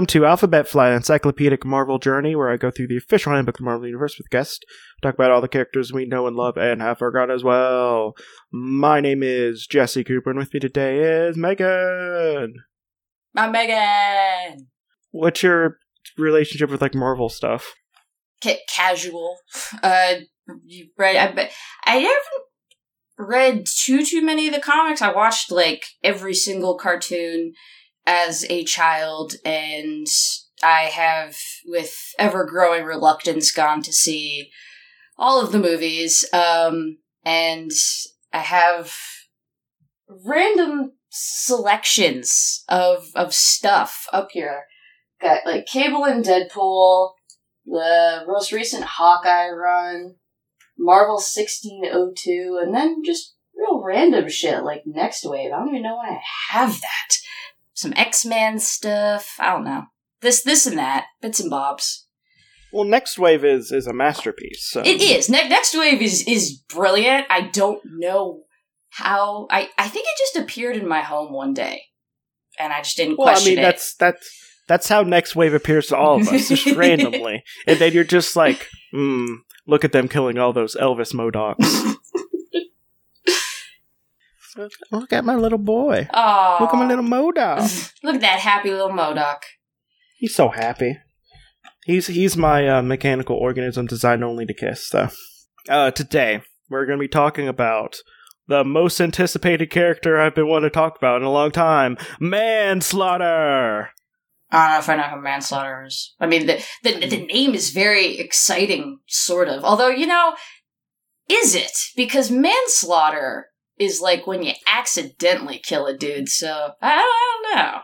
Welcome to Alphabet Flight Encyclopedic Marvel Journey, where I go through the official handbook of the Marvel Universe with guests, talk about all the characters we know and love and have forgotten as well. My name is Jesse Cooper, and with me today is Megan. I'm Megan. What's your relationship with like Marvel stuff? Ca- casual. Uh, you read? I I haven't read too too many of the comics. I watched like every single cartoon as a child, and I have, with ever growing reluctance, gone to see all of the movies. Um, and I have random selections of of stuff up here. Got like Cable and Deadpool, the most recent Hawkeye run, Marvel 1602, and then just real random shit like Next Wave. I don't even know why I have that. Some X Men stuff. I don't know. This, this, and that. Bits and bobs. Well, Next Wave is is a masterpiece. So. It is. Ne- Next Wave is is brilliant. I don't know how. I I think it just appeared in my home one day, and I just didn't Well, I question mean it. that's that's that's how Next Wave appears to all of us, just randomly, and then you're just like, hmm, look at them killing all those Elvis MODOKs. Look- Look at my little boy. Oh, Look at my little MODOK. Look at that happy little MODOK. He's so happy. He's he's my uh, mechanical organism designed only to kiss. So, uh, today we're going to be talking about the most anticipated character I've been wanting to talk about in a long time: Manslaughter. I don't know if I know who manslaughter is. I mean, the, the the name is very exciting, sort of. Although, you know, is it? Because manslaughter is like when you accidentally kill a dude. So I don't, I don't know.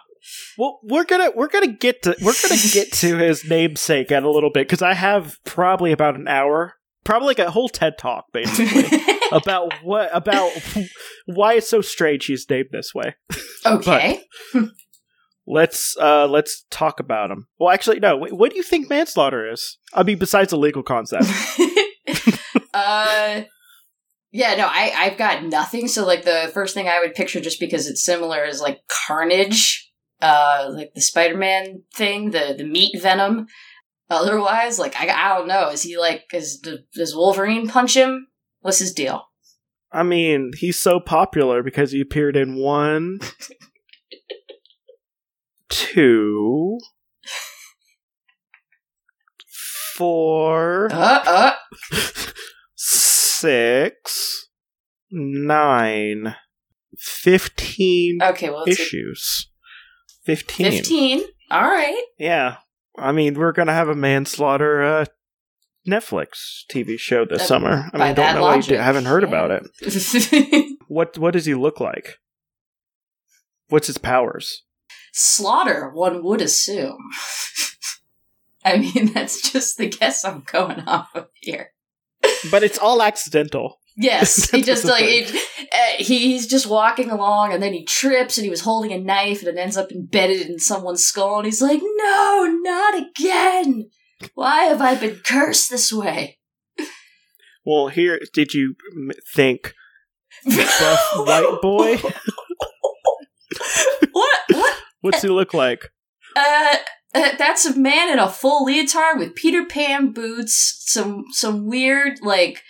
Well, we're gonna we're gonna get to we're gonna get to his namesake in a little bit because I have probably about an hour, probably like a whole TED talk basically about what about why it's so strange he's named this way. okay. Let's uh let's talk about him. Well, actually, no. What do you think manslaughter is? I mean, besides the legal concept. uh. Yeah, no, I, I've got nothing. So, like, the first thing I would picture, just because it's similar, is like Carnage, uh, like the Spider-Man thing, the the meat venom. Otherwise, like, I, I don't know. Is he like, is does Wolverine punch him? What's his deal? I mean, he's so popular because he appeared in one, two, four. Uh, uh, six, nine, fifteen okay, well, issues. Fifteen. 15. All right. Yeah. I mean, we're gonna have a manslaughter uh, Netflix TV show this Uh, summer. I mean, don't that know why you logic, did- haven't heard yeah. about it. What What does he look like? What's his powers? Slaughter, one would assume. I mean, that's just the guess I'm going off of here. But it's all accidental. Yes, he just like uh, he's just walking along, and then he trips, and he was holding a knife, and it ends up embedded in someone's skull, and he's like, "No, not again! Why have I been cursed this way?" Well, here, did you m- think buff white boy? what? What? What's he look like? Uh, that's a man in a full leotard with Peter Pan boots, some some weird like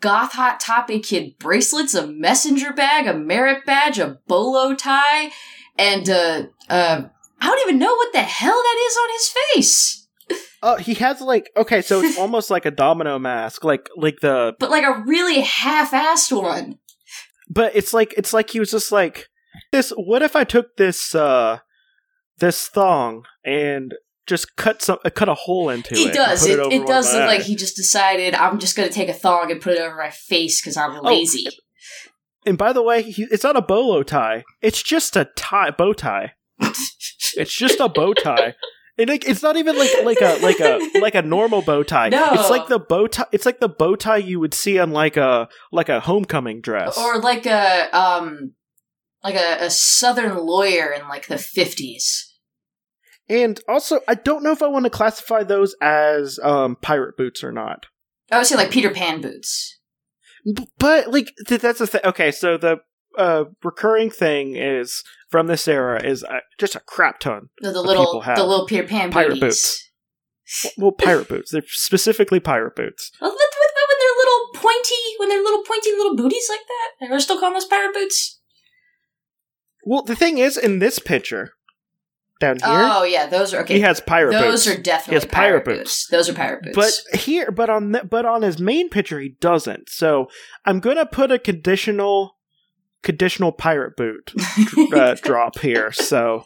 goth hot topic kid bracelets, a messenger bag, a merit badge, a bolo tie, and uh, uh, I don't even know what the hell that is on his face. Oh, he has like okay, so it's almost like a domino mask, like like the But like a really half-assed one. but it's like it's like he was just like this what if i took this uh this thong and just cut some uh, cut a hole into He it and does. put It, it, does look my like he just decided I'm just gonna take a thong and put it over my face because I'm lazy. and by the way he, it's not a bolo tie it's just a tie bow tie it's just a bow tie and like, it's not even like like a like a like a normal bow tie No. it's like the bow tie it's like the bow tie you would see on like a like a homecoming dress or like a um like a, a southern lawyer in like the 50s and also i don't know if i want to classify those as um pirate boots or not i would say like peter pan boots B- But like th- that's the thing. Okay, so the uh, recurring thing is from this era is uh, just a crap ton. The, the little the little Peter Pan Pirate booties. Well, pirate boots. They're specifically pirate boots. Well, with, with, with their little pointy, when they're little pointy little booties like that, are still calling those pirate boots? Well, the thing is, in this picture down here, Oh yeah, those are okay. he has pirate those boots. Those are definitely He has pirate pirate boots. Those are pirate boots. But here, but on the, but on his main picture, he doesn't. So I'm gonna put a conditional conditional pirate boot uh, drop here. So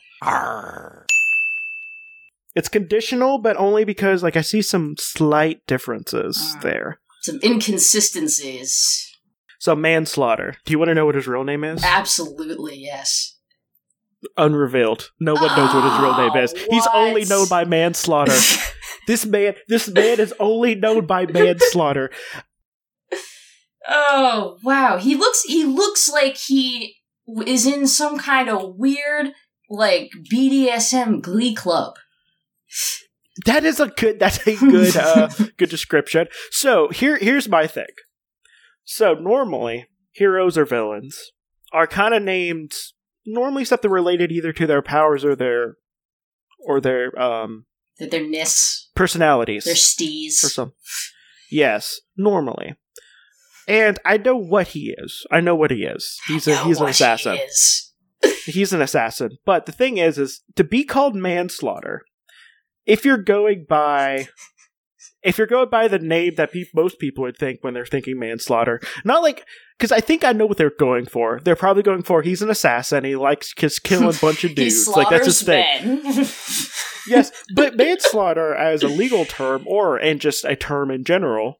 it's conditional, but only because like I see some slight differences Mm. there. some inconsistencies. So manslaughter. Do you want to know what his real name is? Absolutely, yes. Unrevealed. No one knows what his real name is. He's only known by manslaughter. this man, this man is only known by manslaughter. oh wow, he looks he looks like he is in some kind of weird like BDSM glee club. That is a good. That's a good. uh Good description. So here, here's my thing. So normally, heroes or villains are kind of named normally something related either to their powers or their or their um their nis, personalities they're stees. or some. Yes, normally. And I know what he is. I know what he is. He's a he's an he assassin. is. He's an assassin. But the thing is, is to be called manslaughter, if you're going by, if you're going by the name that pe- most people would think when they're thinking manslaughter, not like, because I think I know what they're going for. They're probably going for he's an assassin. He likes just killing a bunch of dudes. Like that's his thing. Yes, but manslaughter as a legal term, or and just a term in general,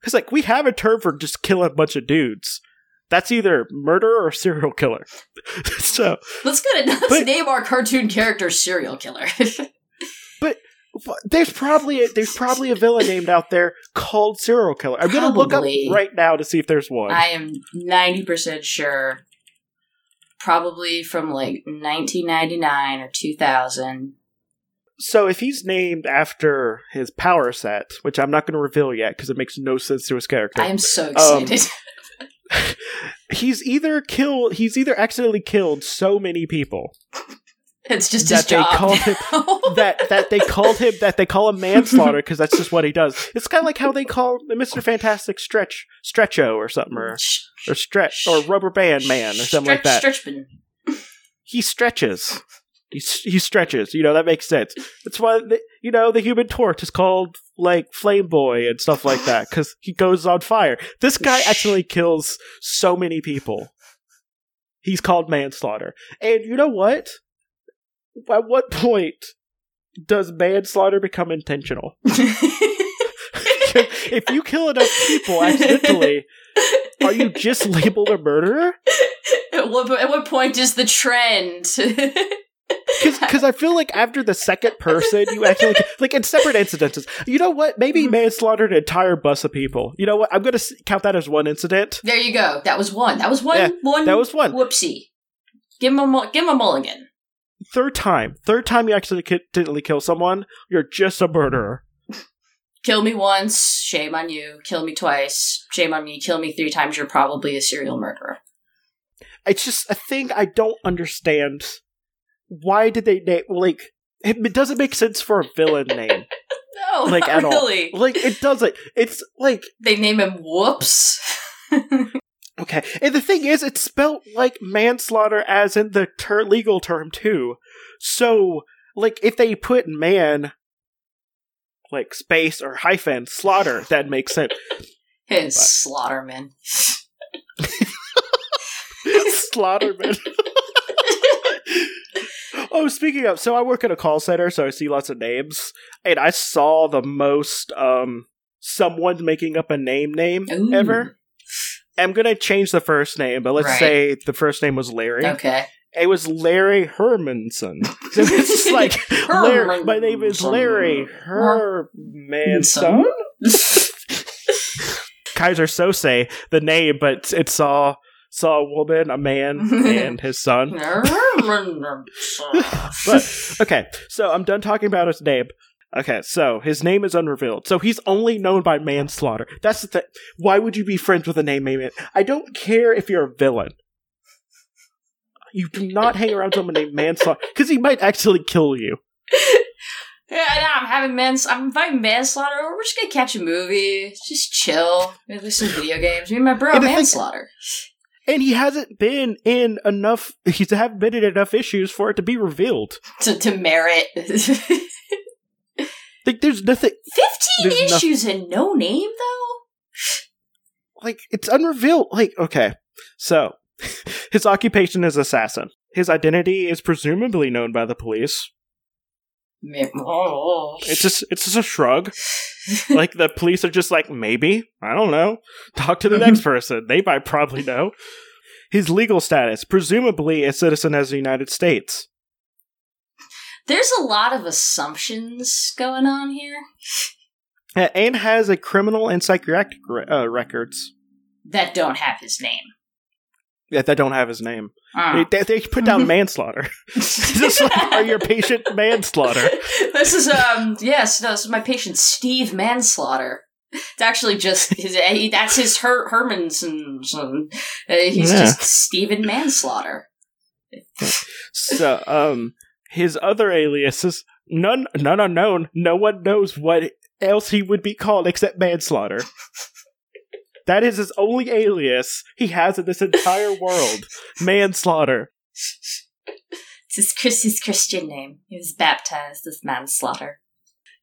because like we have a term for just killing a bunch of dudes. That's either murder or serial killer. so let's get it. Let's But- name our cartoon character serial killer. There's probably a, there's probably a villain named out there called serial killer. I'm gonna look up Probably. right now to see if there's one. I am ninety percent sure. Probably from like 1999 or 2000. so if he's named after his power set, which I'm not going to reveal yet because it makes no sense to his character, I am so Um, excited. he's either killed he's either accidentally killed so many people it's just that they job. call him- that that they called him that they call him manslaughter because that's just what he does. It's kind of like how they call Mr. Fantastic Stretch Stretcho or something or or Stretch or Rubber Band Man or something like that. Stretchman. he stretches. He, he stretches. You know that makes sense. That's why the, you know the Human Torch is called like Flame Boy and stuff like that because he goes on fire. This guy actually kills so many people. He's called manslaughter. And you know what? At what point does manslaughter become intentional? if you kill enough people accidentally, are you just labeled a murderer? at, what, at what point is the trend? Because I feel like after the second person, you actually like in separate incidences. You know what? Maybe Mm-hmm. manslaughtered an entire bus of people. You know what? I'm gonna count that as one incident. there you go. That was one. That was one. Yeah, one. that was one. Whoopsie. Give him a give him a mulligan. Third time, third time you accidentally kill someone, you're just a murderer. Kill me once, shame on you. Kill me twice, shame on me. Kill me three times, you're probably a serial murderer. It's just a thing I don't understand. Why did they name like? It, doesn't make sense for a villain name. No, Like, not at all. Like it doesn't. It's like They name him Whoops. Okay, and the thing is, it's spelt like manslaughter as in the ter- legal term too. So, like, if they put man, like space or hyphen slaughter, that makes sense. His Slaughterman. Slaughterman. oh, speaking of, so I work at a call center, so I see lots of names, and I saw the most um someone making up a name name Ooh. ever. I'm gonna change the first name, but let's Right. say the first name was Larry. Okay. It was Larry Hermanson. So it's just like Larry, my name is Larry Hermanson. Keyser Söze, the name, but it saw saw a woman, a man, and his son. But okay, so I'm done talking about his name. Okay, so his name is unrevealed. So he's only known by manslaughter. That's the thing. Why would you be friends with a name man? I don't care if you're a villain. You do not hang around someone named manslaughter because he might actually kill you. Yeah, I'm having mans. I'm inviting manslaughter. over. We're just gonna catch a movie, just chill, maybe some video games. Me and my bro And thing- manslaughter. And he hasn't been in enough. He's haven't been in enough issues for it to be revealed. to to merit Like there's nothing. fifteen There's issues and no name though. Like it's unrevealed. Like okay, so his occupation is assassin. His identity is presumably known by the police. Oh. It's just it's just a shrug. like the police are just like maybe I don't know. Talk to the next person. They might probably know. His legal status, presumably a citizen of the United States. There's a lot of assumptions going on here Uh, and has a criminal and psychiatric re- uh, records that don't have his name. that, that don't have his name. Uh. They, they put down manslaughter. Just like, are your patient manslaughter? this is um yes no this is my patient Steve Manslaughter. It's actually just his. eh, he- That's his Her- Hermanson. son. Uh, he's Yeah. just Stephen Manslaughter. So, um, his other aliases, none, none unknown. No one knows what else he would be called except manslaughter. that is his only alias he has in this entire world. Manslaughter. It's his, Chris, his Christian name. He was baptized as Manslaughter.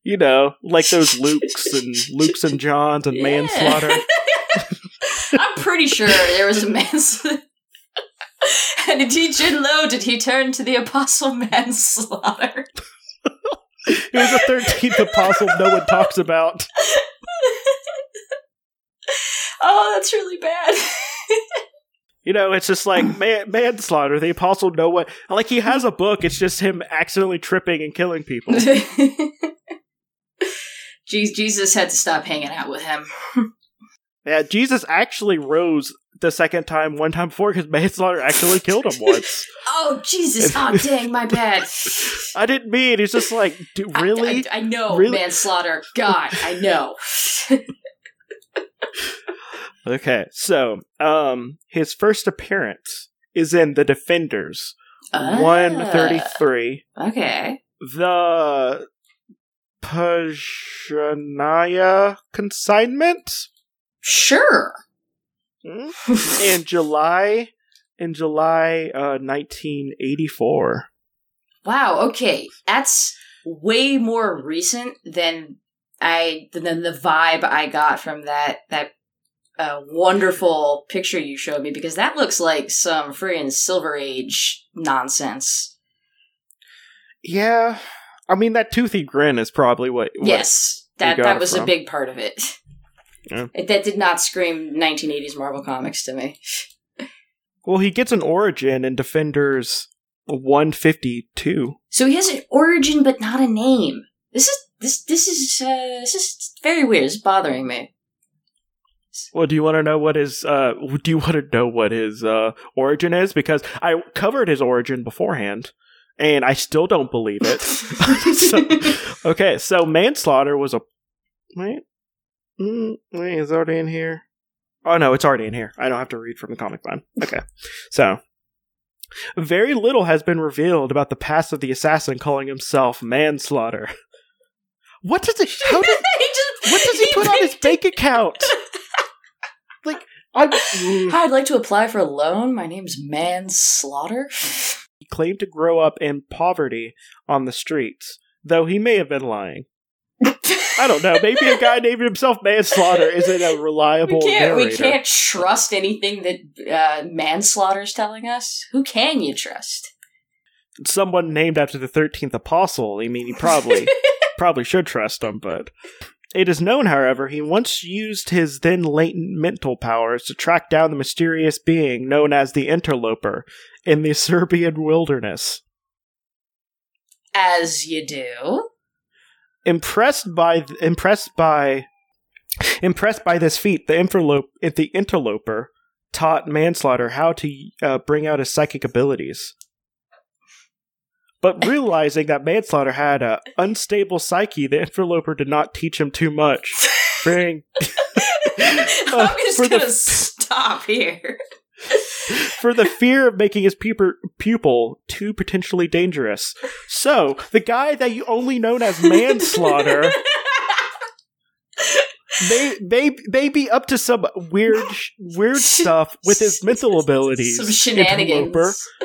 You know, like those Lukes and Lukes and Johns and Yeah. manslaughter. I'm pretty sure there was a manslaughter. and indeed, Jin Lo did he turn to the apostle manslaughter. He was the thirteenth apostle no one talks about. oh, that's really bad. You know, it's just like man, manslaughter. The apostle no one like he has a book. It's just him accidentally tripping and killing people. Je- Jesus had to stop hanging out with him. Yeah, Jesus actually rose the second time, one time before, because manslaughter actually killed him once. Oh, Jesus. Oh, dang, my bad. I didn't mean. It's just like, really? I, I know, Really? manslaughter. God, I know. okay, so um, his first appearance is in The Defenders, Ah, one thirty three. Okay. The Pajanaya consignment Sure. In July in July uh, nineteen eighty four. Wow. Okay, that's way more recent than I than the vibe I got from that that uh, wonderful picture you showed me because that looks like some freaking Silver Age nonsense. Yeah, I mean that toothy grin is probably what. what yes, that that was a big part of it. Yeah. It- that did not scream 1980s Marvel comics to me. Well, he gets an origin in Defenders 152. So he has an origin but not a name. This is this this is uh, this is very weird. It's bothering me. Well, do you want to know what his uh do you want to know what his uh origin is because I covered his origin beforehand and I still don't believe it. So- okay, so manslaughter was a wait. Mm, wait, is already in here? Oh no, it's already in here. I don't have to read from the comic line. Okay. So very little has been revealed about the past of the assassin calling himself manslaughter. What does it how he just, what does he put on his bank account? Like I'm mm. Hi, I'd like to apply for a loan. My name's Manslaughter. he claimed to grow up in poverty on the streets, though he may have been lying. I don't know. Maybe a guy named himself Manslaughter isn't a reliable we can't. narrator. We can't trust anything that uh, Manslaughter's telling us. Who can you trust? Someone named after the thirteenth apostle. I mean, you probably probably should trust him, but it is known, however, he once used his then latent mental powers to track down the mysterious being known as the Interloper in the Serbian wilderness. As you do. Impressed by impressed by impressed by this feat, the interlope the interloper taught manslaughter how to uh, bring out his psychic abilities. But realizing that manslaughter had an unstable psyche, the interloper did not teach him too much. Bring I'm just gonna stop here. For the fear of making his pupil, pupil too potentially dangerous. So, the guy that you only known as manslaughter may, may, may be up to some weird weird stuff with his mental abilities. Some shenanigans.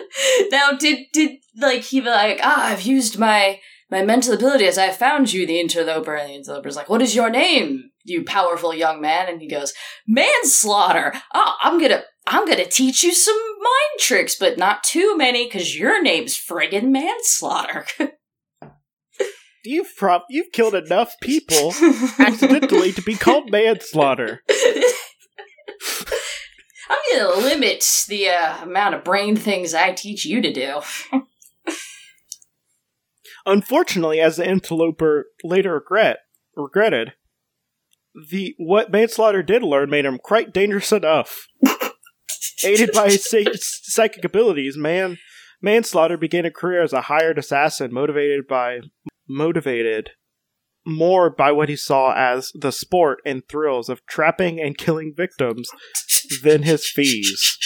Now, did did like he be like, ah, I've used my my mental abilities. I found you, the interloper. And the interloper's like, what is your name, you powerful young man? And he goes, manslaughter. Oh, I'm gonna I'm gonna teach you some mind tricks, but not too many, because your name's friggin' manslaughter. You've prob- you've killed enough people accidentally to be called manslaughter. I'm gonna limit the uh, amount of brain things I teach you to do. Unfortunately, as the interloper later regret regretted, the what manslaughter did learn made him quite dangerous enough. Aided by his psychic abilities, man manslaughter began a career as a hired assassin, motivated by motivated more by what he saw as the sport and thrills of trapping and killing victims than his fees.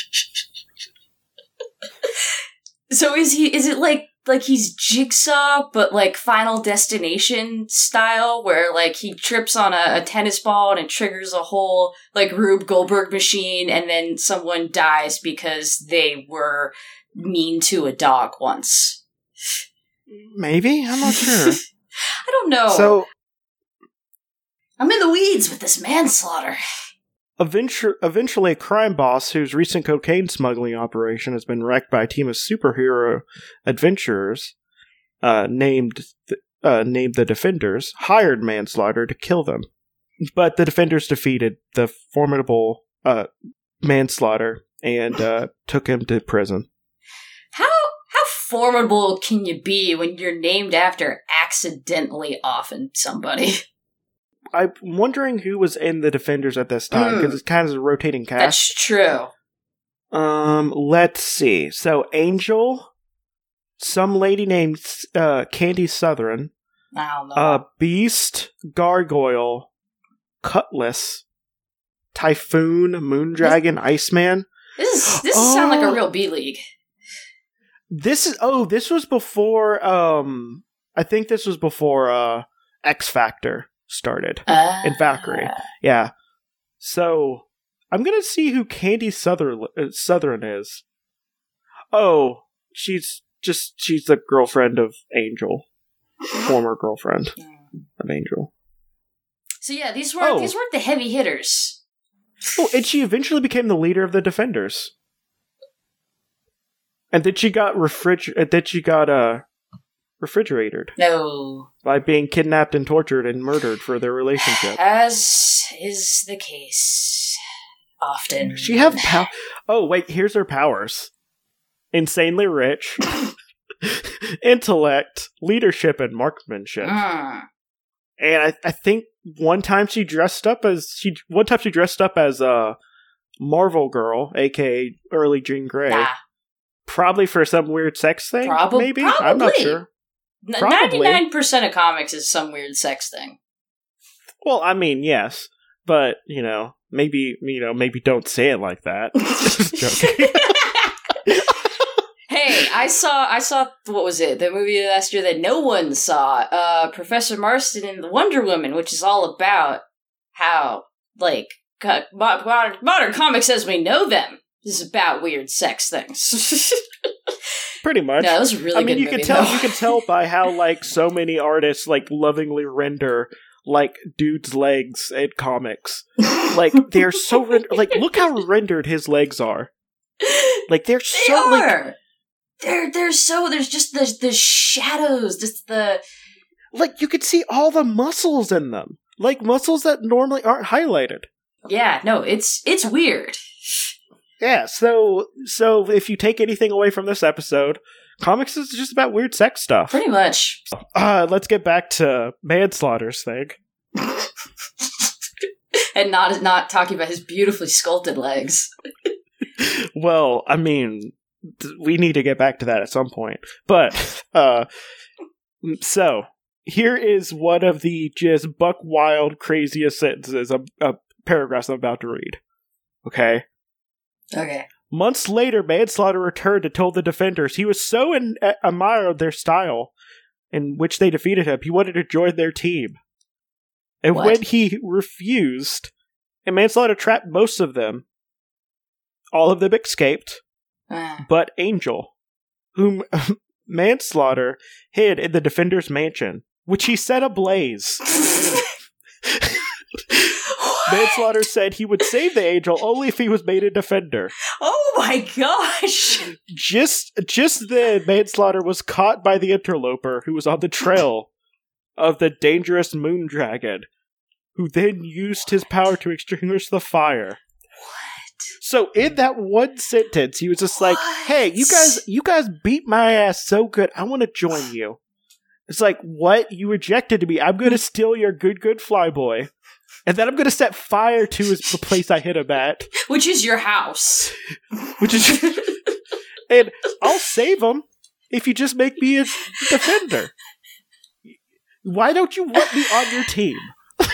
So is he? Is it like like he's Jigsaw, but like Final Destination style, where like he trips on a, a tennis ball and it triggers a whole like Rube Goldberg machine, and then someone dies because they were mean to a dog once. Maybe I'm not sure. I don't know. so I'm in the weeds with this manslaughter. Eventually, eventually, a crime boss whose recent cocaine smuggling operation has been wrecked by a team of superhero adventurers uh, named th- uh, named the Defenders hired Manslaughter to kill them, but the Defenders defeated the formidable uh, Manslaughter and uh, took him to prison. How how formidable can you be when you're named after accidentally offing somebody? I'm wondering who was in the Defenders at this time because Hmm. it's kind of a rotating cast. That's true. Um, let's see. So Angel, some lady named uh, Candy Southern, I don't know. uh, Beast, Gargoyle, Cutlass, Typhoon, Moondragon, Iceman. this is this is sound like a Oh. real B league. This is oh, this was before. Um, I think this was before uh X Factor started. Uh, In Valkyrie. Yeah. So I'm gonna see who Candy Southern uh, Southern is. Oh, she's just she's the girlfriend of Angel, former girlfriend of Angel. So yeah, these weren't Oh. these weren't the heavy hitters. Oh, and she eventually became the leader of the Defenders. And then she got refriger. uh, Then she got uh refrigerated No, by being kidnapped and tortured and murdered for their relationship. as is the case often. She have power? Oh wait, here's her powers: insanely rich, intellect, leadership, and marksmanship. Mm. And I, I think one time she dressed up as she. One time she dressed up as a Marvel girl, aka early Jean Grey, Nah. probably for some weird sex thing. Maybe I'm not sure. Probably. Ninety-nine percent of comics is some weird sex thing. Well, I mean, yes, but you know, maybe you know, maybe don't say it like that. Just joking. hey, I saw I saw what was it? The movie last year that no one saw. Uh Professor Marston and the Wonder Woman, which is all about how like modern, modern comics as we know them is about weird sex things. Pretty much. no, it was really I mean, you movie, can tell though. you can tell by how like so many artists like lovingly render like dude's legs in comics. Like they're so rend- like look how rendered his legs are. Like they're They so like. They're they're so there's just the the shadows, just the like you could see all the muscles in them. Like muscles that normally aren't highlighted. yeah. No, it's it's weird. Yeah, so so if you take anything away from this episode, comics is just about weird sex stuff. Pretty much. Uh, let's get back to manslaughter's thing. and not not talking about his beautifully sculpted legs. Well, I mean, we need to get back to that at some point. But uh so here is one of the just buck wild craziest sentences of uh, paragraphs I'm about to read. Okay. Okay. Months later, Manslaughter returned and told the defenders he was so in- admired their style in which they defeated him, he wanted to join their team. And What? when he refused, and Manslaughter trapped most of them, all of them escaped, Uh, but Angel, whom Manslaughter hid in the defender's mansion, which he set ablaze. Manslaughter said he would save the angel only if he was made a defender. oh my gosh! Just just then, Manslaughter was caught by the interloper who was on the trail of the dangerous moon dragon, who then used his power to extinguish the fire. What? So in that one sentence, he was just like, "Hey, you guys, you guys beat my ass so good. I want to join you." It's like, "What? You rejected me. I'm going to mm. steal your good, good flyboy, and then I'm going to set fire to his, the place I hit him at, Which is your house. which is, and I'll save him if you just make me a defender. Why don't you want me on your team?"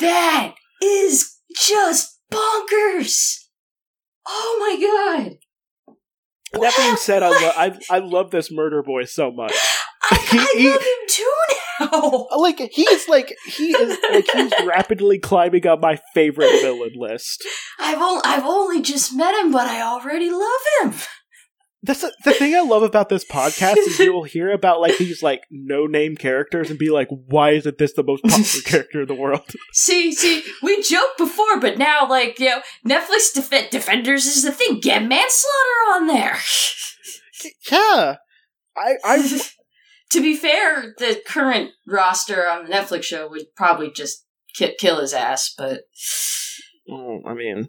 That is just bonkers! Oh my god! That being said, I, lo- I I love this murder boy so much. I, I he- love him too now! Like he is like he is like he's rapidly climbing up my favorite villain list. I've, on- I've only just met him, but I already love him! That's the, the thing I love about this podcast is you'll hear about like these like no name characters and be like, why isn't this the most popular character in the world? See, see, we joked before, but now, like, you know, Netflix Def- Defenders is the thing. Get Manslaughter on there! yeah, I I to be fair, the current roster on the Netflix show would probably just ki- kill his ass, but oh, I mean,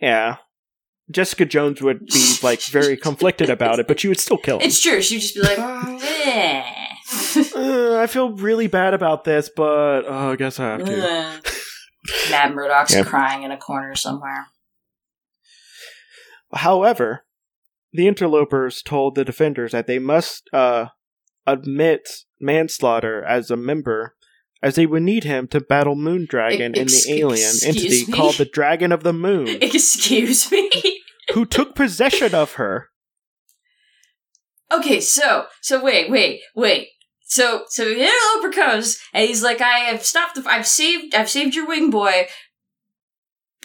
yeah. Jessica Jones would be like very conflicted about it, but she would still kill him. it's true. She'd just be like, "Mm, eh." Uh, I feel really bad about this, but uh, I guess I have to. Uh. Matt Murdock's crying in a corner somewhere. However, the interlopers told the defenders that they must uh, admit manslaughter as a member, as they would need him to battle Moondragon E- and the alien entity me? called the Dragon of the Moon, Excuse me. who took possession of her. Okay, so so wait, wait, wait. So so the interloper comes and he's like, I have stopped the I've saved I've saved your wing boy.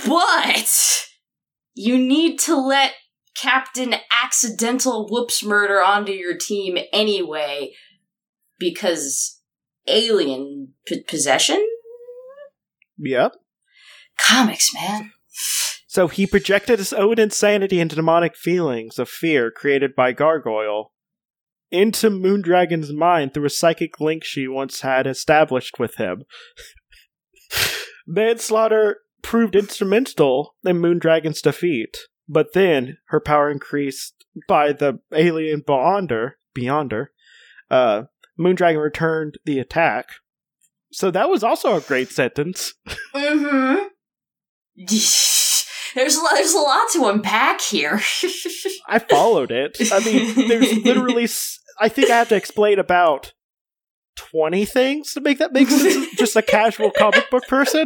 But you need to let Captain Accidental Whoops Murder onto your team anyway because alien p- possession? Yep. Comics, man. So he projected his own insanity and demonic feelings of fear created by Gargoyle into Moondragon's mind through a psychic link she once had established with him. Manslaughter proved instrumental in Moondragon's defeat, but then her power increased by the alien Beyonder. Beyonder. Uh, Moondragon returned the attack. So that was also a great sentence. Mm-hmm. There's a lot, there's a lot to unpack here. I followed it. I mean, there's literally. I think I have to explain about twenty things to make that make sense. just a casual comic book person,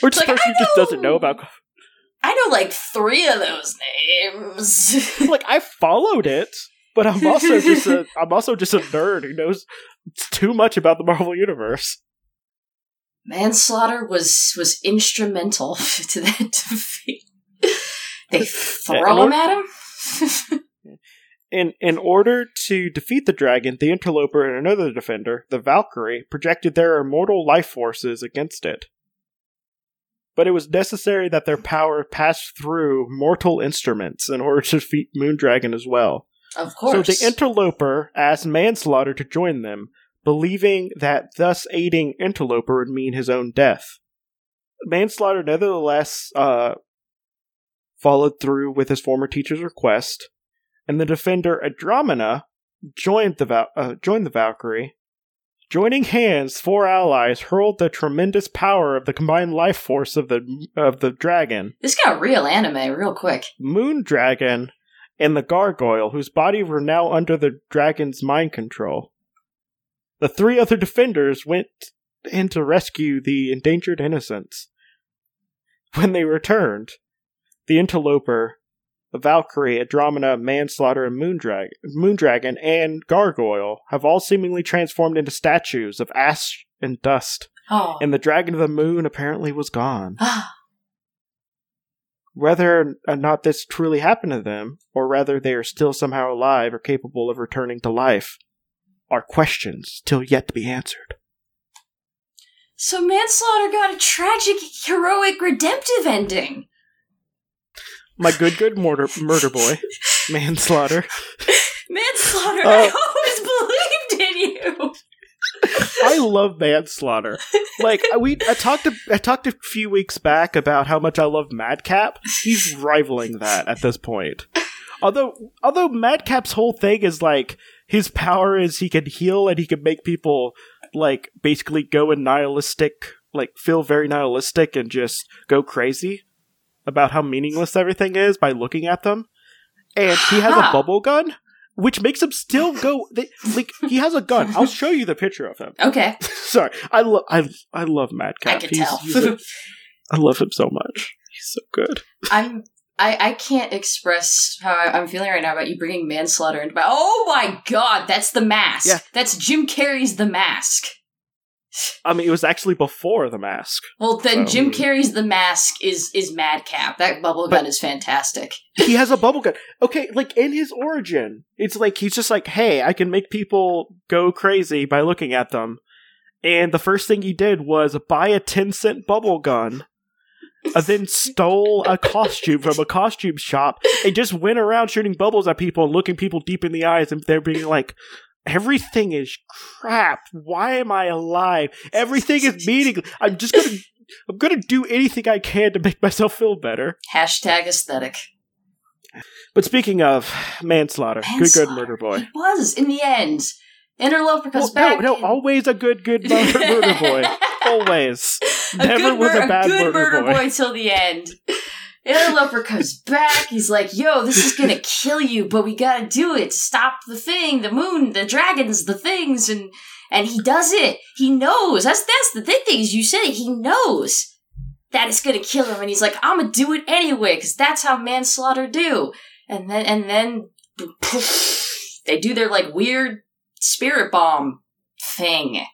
or just Like, a person who just doesn't know- know about. I know like three of those names. Like I followed it, but I'm also just a. I'm also just a nerd who knows too much about the Marvel universe. Manslaughter was was instrumental to that defeat. They throw him at him. In in order to defeat the dragon, the interloper and another defender, the Valkyrie, projected their immortal life forces against it. But it was necessary that their power pass through mortal instruments in order to defeat Moondragon as well. of course. So the interloper asked Manslaughter to join them, believing that thus aiding interloper would mean his own death. Manslaughter nevertheless uh, followed through with his former teacher's request, and the defender Andromeda joined the Val- uh, joined the Valkyrie. Joining hands, four allies hurled the tremendous power of the combined life force of the of the dragon, this got real anime real quick. Moon Dragon, and the Gargoyle, whose bodies were now under the dragon's mind control. The three other defenders went in to rescue the endangered innocents. When they returned, the Interloper, Valkyrie, Andromeda, Manslaughter, and Moondrag- Moondragon, and Gargoyle have all seemingly transformed into statues of ash and dust, Oh. and the Dragon of the Moon apparently was gone. Ah, Whether or not this truly happened to them, or rather they are still somehow alive or capable of returning to life, are questions still yet to be answered. so manslaughter got a tragic, heroic, redemptive ending. My good, good murder, murder boy, manslaughter. Manslaughter, Oh. I always believed in you. I love manslaughter. Like we, I talked, to, I talked a few weeks back about how much I love Madcap. He's rivaling that at this point. Although, although Madcap's whole thing is like his power is he can heal and he can make people like basically go in nihilistic, like feel very nihilistic and just go crazy about how meaningless everything is by looking at them. And he has a bubble gun, which makes him still go. They, like he has a gun. I'll show you the picture of him. Okay, Sorry, I love I I love Madcap. I can He's- tell. he's a- I love him so much. He's so good. I'm. I, I can't express how I'm feeling right now about you bringing manslaughter into my. Oh my god, that's the mask. Yeah. That's Jim Carrey's The Mask. I mean, it was actually before the mask. Well, then Jim Carrey's The Mask is is Madcap. That bubble gun is fantastic. He has a bubble gun. Okay, like in his origin, it's like he's just like, hey, I can make people go crazy by looking at them. And the first thing he did was buy a ten cent bubble gun. And then stole a costume from a costume shop and just went around shooting bubbles at people and looking people deep in the eyes and they're being like, everything is crap. Why am I alive? Everything is meaningless. I'm just gonna, I'm gonna do anything I can to make myself feel better. Hashtag aesthetic. But speaking of manslaughter, good, good murder boy. It was in the end. Interloper Well, comes no, back. no, and- always a good, good murder, murder boy. Always. a Never good was a mur- bad good murder boy. till the end. Interloper comes back. He's like, "Yo, this is gonna kill you, but we gotta do it to stop the thing, the moon, the dragons, the things." And and he does it. He knows. That's that's the thing. Is, you said. He knows that it's gonna kill him, and he's like, "I'm gonna do it anyway, because that's how manslaughter do." And then and then poof, they do their like weird spirit bomb thing.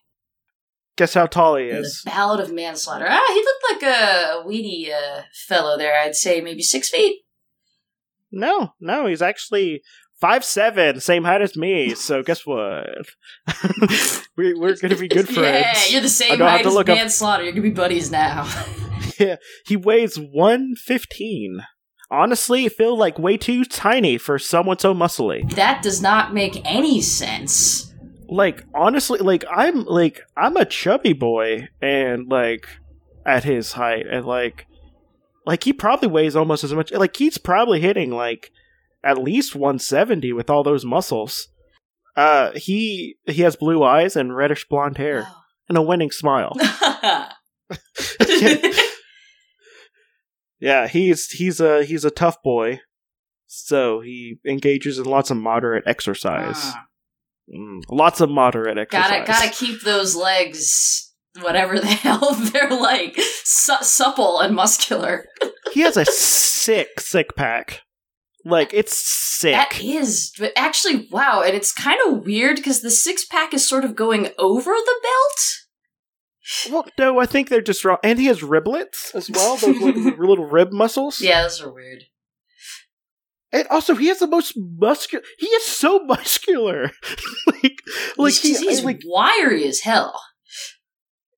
Guess how tall he is. The? Ballad of Manslaughter. Ah, he looked like a weedy uh, fellow there. I'd say maybe six feet. No, no, he's actually five seven, same height as me. So guess what? we, we're gonna be good friends. Yeah, you're the same height as look up- Manslaughter. You're gonna be buddies now. Yeah, he weighs one fifteen. Honestly, feel like way too tiny for someone so muscly. that does not make any sense. Like honestly like i'm like i'm a chubby boy and like at his height and like like he probably weighs almost as much like he's probably hitting like at least 170 with all those muscles. Uh he he has blue eyes and reddish blonde hair and a winning smile. Yeah he's he's a he's a tough boy. So he engages in lots of moderate exercise. Ah. Mm, lots of moderate exercise gotta gotta keep those legs, whatever the hell they're like, su- supple and muscular. he has a sick sick pack like it's sick That is, but actually, wow, and it's kind of weird because the six pack is sort of going over the belt. well no i think they're just wrong and he has riblets as well those little, little rib muscles Yeah, those are weird. And also he has the most muscular he is so muscular like like he's, he he's like wiry as hell.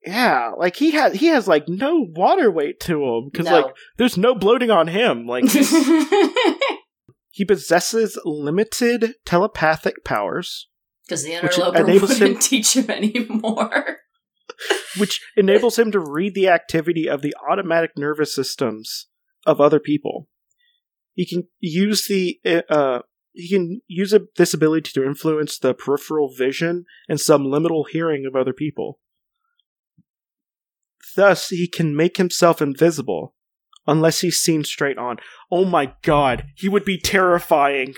yeah like he has he has like no water weight to him because No. like there's no bloating on him like he possesses limited telepathic powers Because the interloper wouldn't him- teach him anymore. which enables him to read the activity of the autonomic nervous systems of other people. He can use the uh, he can use a, this ability to influence the peripheral vision and some liminal hearing of other people. Thus, he can make himself invisible unless he's seen straight on. Oh my god, he would be terrifying.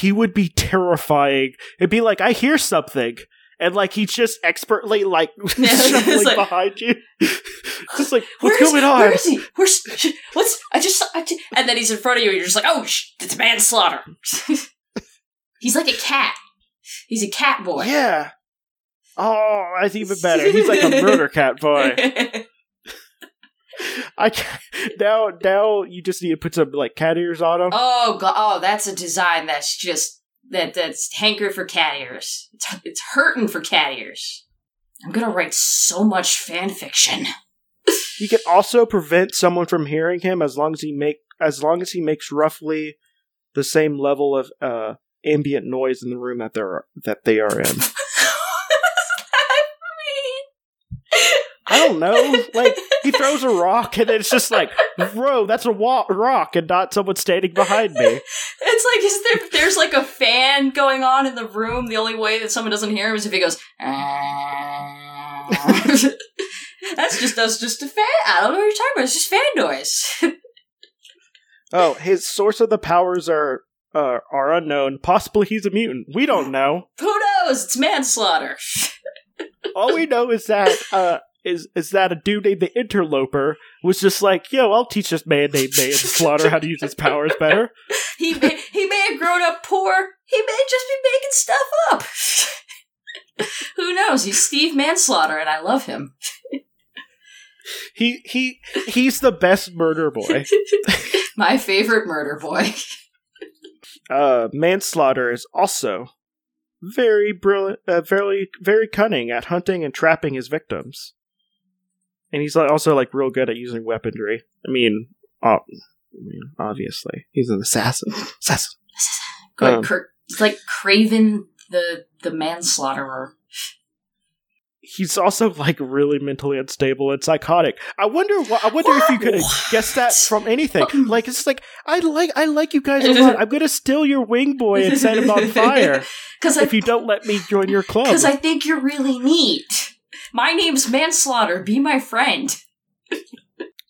He would be terrifying. It'd be like I hear something, and like he's just expertly like shuffling like- behind you. just like, what's is- going on? Where is he? Where's what's? I just, I just and then he's in front of you. and You're just like, oh, sh- it's manslaughter. he's like a cat. He's a cat boy. Yeah. Oh, that's even better. He's like a murder cat boy. I can't, now now you just need to put some like cat ears on him. oh god! Oh, that's a design that's just that that's hanker for cat ears. It's it's hurting for cat ears. I'm gonna write so much fan fiction. He can also prevent someone from hearing him as long as he make as long as he makes roughly the same level of uh, ambient noise in the room that they're that they are in. what does that mean? I don't know. Like he throws a rock and it's just like, bro, that's a wa- rock and not someone standing behind me. It's like there there's like a fan going on in the room. The only way that someone doesn't hear him is if he goes. that's just that's just a fan. I don't know what you're talking about. It's just fan noise. Oh, his source of the powers are uh, are unknown. Possibly he's a mutant. We don't know. Who knows? It's manslaughter. All we know is that uh, is is that a dude named the Interloper was just like, yo, I'll teach this man named Manslaughter how to use his powers better. He may, he may have grown up poor. He may just be making stuff up. Who knows? He's Steve Manslaughter, and I love him. He he he's the best murder boy. My favorite murder boy. Uh, Manslaughter is also very brilliant, uh, very very cunning at hunting and trapping his victims, and he's also like real good at using weaponry. I mean, uh, I mean, obviously, he's an assassin. Assassin. Good, Um, Cur- He's like Kraven the the manslaughterer. He's also like really mentally unstable and psychotic. I wonder. What, I wonder if you could have What? guessed that from anything. Like it's like I like I like you guys a lot. I'm gonna steal your wing boy and set him on fire Because I if you don't let me join your club. because I think you're really neat. My name's Manslaughter. Be my friend.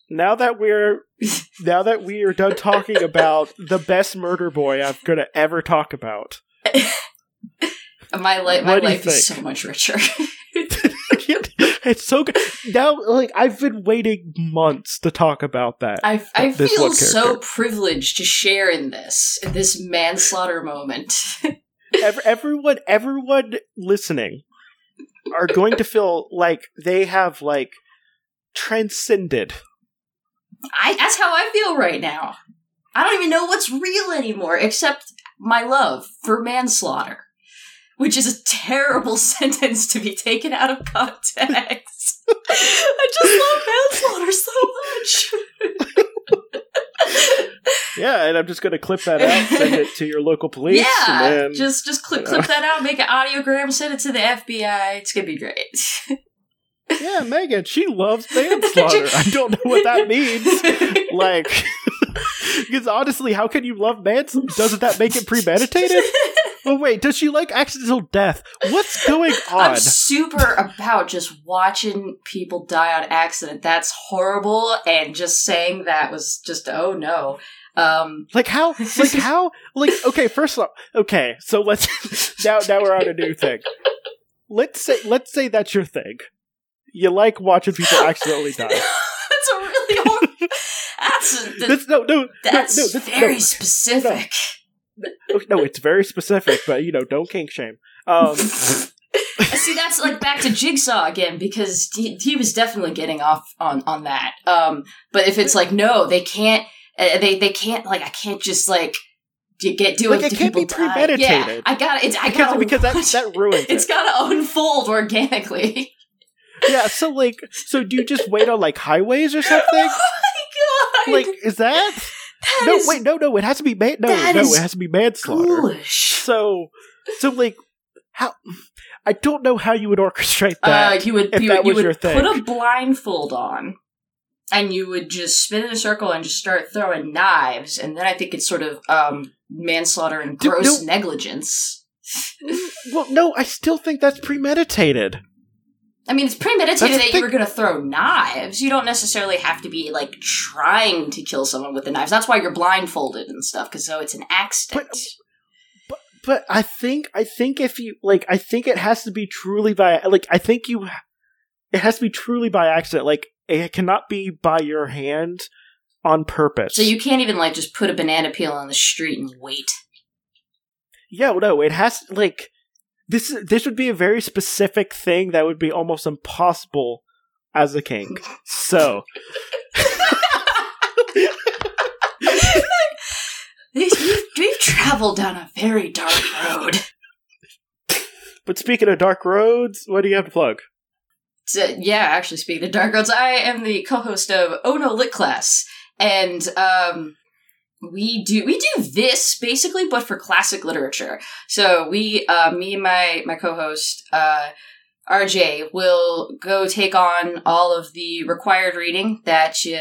now that we're now that we are done talking about the best murder boy I'm gonna ever talk about, My life my What do you life is so much richer. it's so good. Now, like I've been waiting months to talk about that. I I feel so privileged to share in this in this manslaughter moment. Ev- everyone, everyone listening are going to feel like they have like transcended. I that's how I feel right now. I don't even know what's real anymore except my love for manslaughter, which is a terrible sentence to be taken out of context. I just love manslaughter so much. Yeah, and I'm just gonna clip that out, send it to your local police, yeah, then just just clip clip that out, make an audiogram, send it to the FBI. It's gonna be great. yeah, Megan, she loves manslaughter. I don't know what that means. like because honestly how can you love manslaughter doesn't that make it premeditated oh wait does she like accidental death what's going on I'm super about just watching people die on accident. That's horrible, and just saying that was just oh no. Um, like how like how like okay first off okay so let's now now we're on a new thing let's say let's say that's your thing you like watching people accidentally die that's a really horrible. That's a, that's no no that's no, no, that's, very no, specific. no, no it's very specific but you know don't kink shame um See, that's like back to Jigsaw again because he, he was definitely getting off on on that. Um, but if it's like no, they can't. Uh, they they can't like I can't just like get do Like, it. it can't be die. Yeah, premeditated. I got it. I because, got because that that ruins It's it got to unfold organically. yeah so like so do you just wait on like highways or something oh my god! like is that That no is wait no no it has to be man no no it has to be manslaughter ghoulish. so so like how i don't know how you would orchestrate Uh, that you would if you, that you was would your thing. put a blindfold on, and you would just spin in a circle and just start throwing knives, and then I think it's sort of um, manslaughter and gross no- negligence. well no i still think that's premeditated I mean, it's premeditated That's that you were going to throw knives. You don't necessarily have to be like trying to kill someone with the knives. That's why you're blindfolded and stuff, because so it's an accident. but but i think i think if you like i think it has to be truly by like i think you it has to be truly by accident like it cannot be by your hand on purpose. So you can't even like just put a banana peel on the street and wait. Yeah, well, no, it has like this. This would be a very specific thing that would be almost impossible as a king. So we've, we've traveled down a very dark road. But speaking of dark roads, what do you have to plug? Yeah, actually, speaking of dark roads, I am the co-host of Oh Lit Class, and um, we do we do this basically, but for classic literature. So we, uh, me and my my co-host, uh, RJ, will go take on all of the required reading that you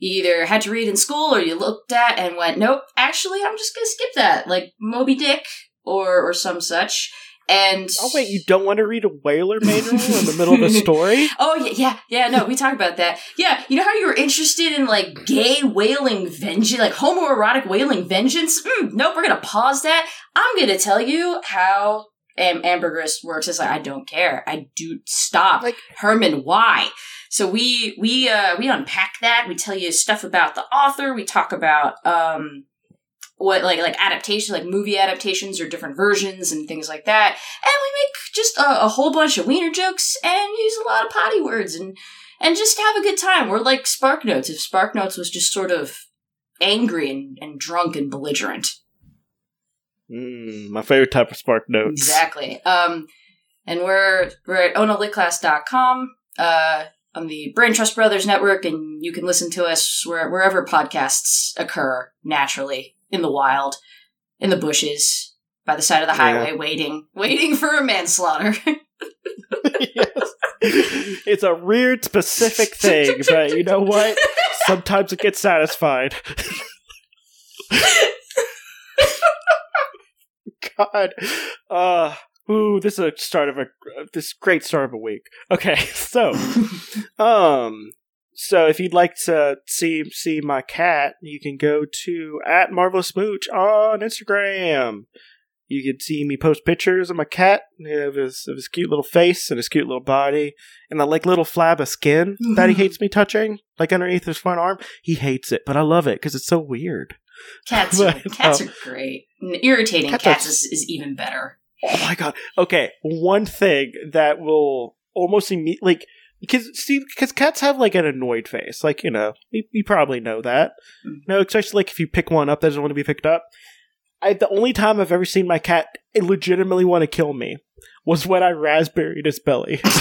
either had to read in school or you looked at and went, nope, actually, I'm just gonna skip that, like Moby Dick or or some such. And Oh wait, you don't want to read a whaler manual in the middle of a story? Oh yeah, yeah, yeah. No, we talked about that. Yeah, you know how you were interested in like gay whaling vengeance, like homoerotic whaling vengeance. Mm, nope, we're gonna pause that. I'm gonna tell you how Am- ambergris works. It's like I don't care. I do stop. Like- Herman, why? So we we uh we unpack that. We tell you stuff about the author. We talk about um what like like adaptation like movie adaptations or different versions and things like that. And we make just a, a whole bunch of wiener jokes and use a lot of potty words and and just have a good time. We're like spark notes. If spark notes was just sort of angry and, and drunk and belligerent. Mm, my favorite type of spark notes. exactly. Um and we're we're at onolitclass.com uh on the Brain Trust Brothers network, and you can listen to us where, wherever podcasts occur naturally in the wild, in the bushes, by the side of the Yeah. highway, waiting, waiting for a manslaughter. yes. It's a weird, specific thing, but you know what? Sometimes it gets satisfied. God, uh, ooh, this is a start of a this great start of a week. Okay, so, um, so if you'd like to see see my cat, you can go to at Marvelous Smooch on Instagram. You can see me post pictures of my cat of his of his cute little face and his cute little body and the like little flab of skin that he hates me touching, like underneath his front arm. He hates it, but I love it because it's so weird. cats, But, cats um, are great. And irritating cats cats, is, is even better. Oh my god. Okay, one thing that will almost immediately like because see because cats have like an annoyed face, like you know you, you probably know that. Mm. No, especially like if you pick one up that doesn't want to be picked up. I the only time I've ever seen my cat legitimately want to kill me was when I raspberried his belly.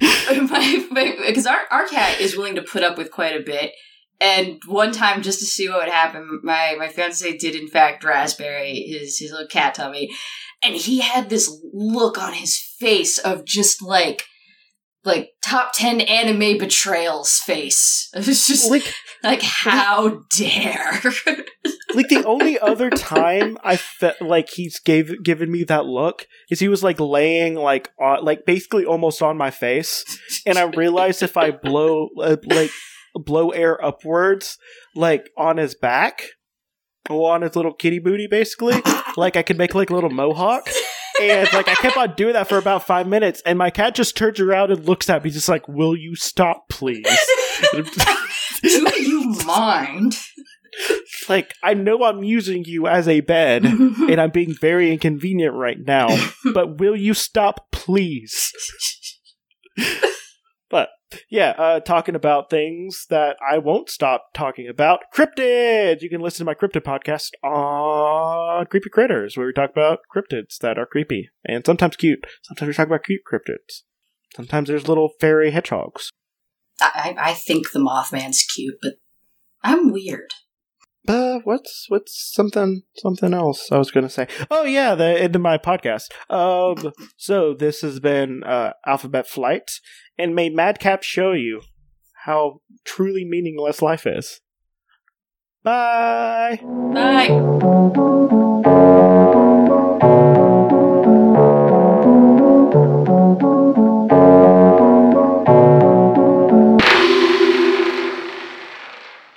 Because our, our cat is willing to put up with quite a bit. And one time, just to see what would happen, my, my fiance did in fact raspberry his, his little cat tummy. And he had this look on his face of just like, like top 10 anime betrayals face. It was just like, like how dare. like the only other time I felt like he's gave given me that look is he was like laying like on, like basically almost on my face, and I realized if I blow uh, like blow air upwards like on his back or on his little kitty booty, basically, like I could make like a little mohawk. And like I kept on doing that for about five minutes, and my cat just turns around and looks at me, just like, "Will you stop, please?" Do you mind? like I know I'm using you as a bed, and I'm being very inconvenient right now, but will you stop, please? Yeah, uh, talking about things that I won't stop talking about. Cryptids! You can listen to my cryptid podcast on Creepy Critters, where we talk about cryptids that are creepy and sometimes cute. Sometimes we talk about cute cryptids. Sometimes there's little fairy hedgehogs. I, I think the Mothman's cute, but I'm weird. Uh, what's what's something something else I was gonna say? Oh yeah, the end of my podcast. Um, so this has been uh, Alphabet Flight, and may Madcap show you how truly meaningless life is. Bye. Bye.